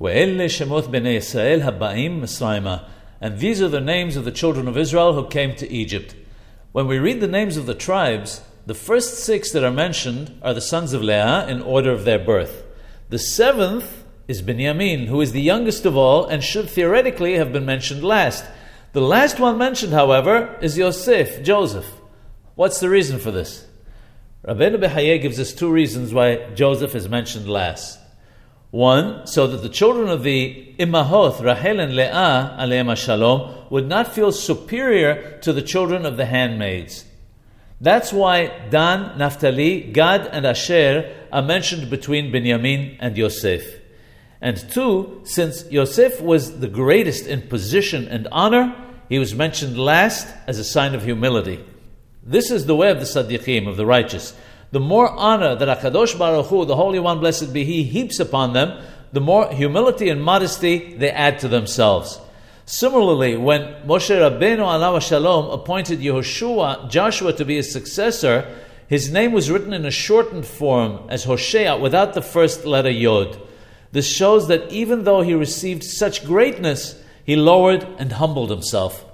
Ve'ele b'nei Yisrael haba'im And these are the names of the children of Israel who came to Egypt. When we read the names of the tribes, the first six that are mentioned are the sons of Leah in order of their birth. The seventh is Benjamin, who is the youngest of all and should theoretically have been mentioned last. The last one mentioned, however, is Yosef, Joseph. What's the reason for this? Rabbeinu Behaye gives us two reasons why Joseph is mentioned last. One, so that the children of the Imahot, Rachel and Leah, alayhim shalom, would not feel superior to the children of the handmaids. That's why Dan, Naphtali, Gad, and Asher are mentioned between Binyamin and Yosef. And two, since Yosef was the greatest in position and honor, he was mentioned last as a sign of humility. This is the way of the Sadiqim, of the righteous the more honor that Akadosh Baruch Hu, the Holy One, blessed be He, heaps upon them, the more humility and modesty they add to themselves. Similarly, when Moshe Rabbeinu alav shalom appointed Yehoshua, Joshua, to be his successor, his name was written in a shortened form as Hoshea without the first letter Yod. This shows that even though he received such greatness, he lowered and humbled himself.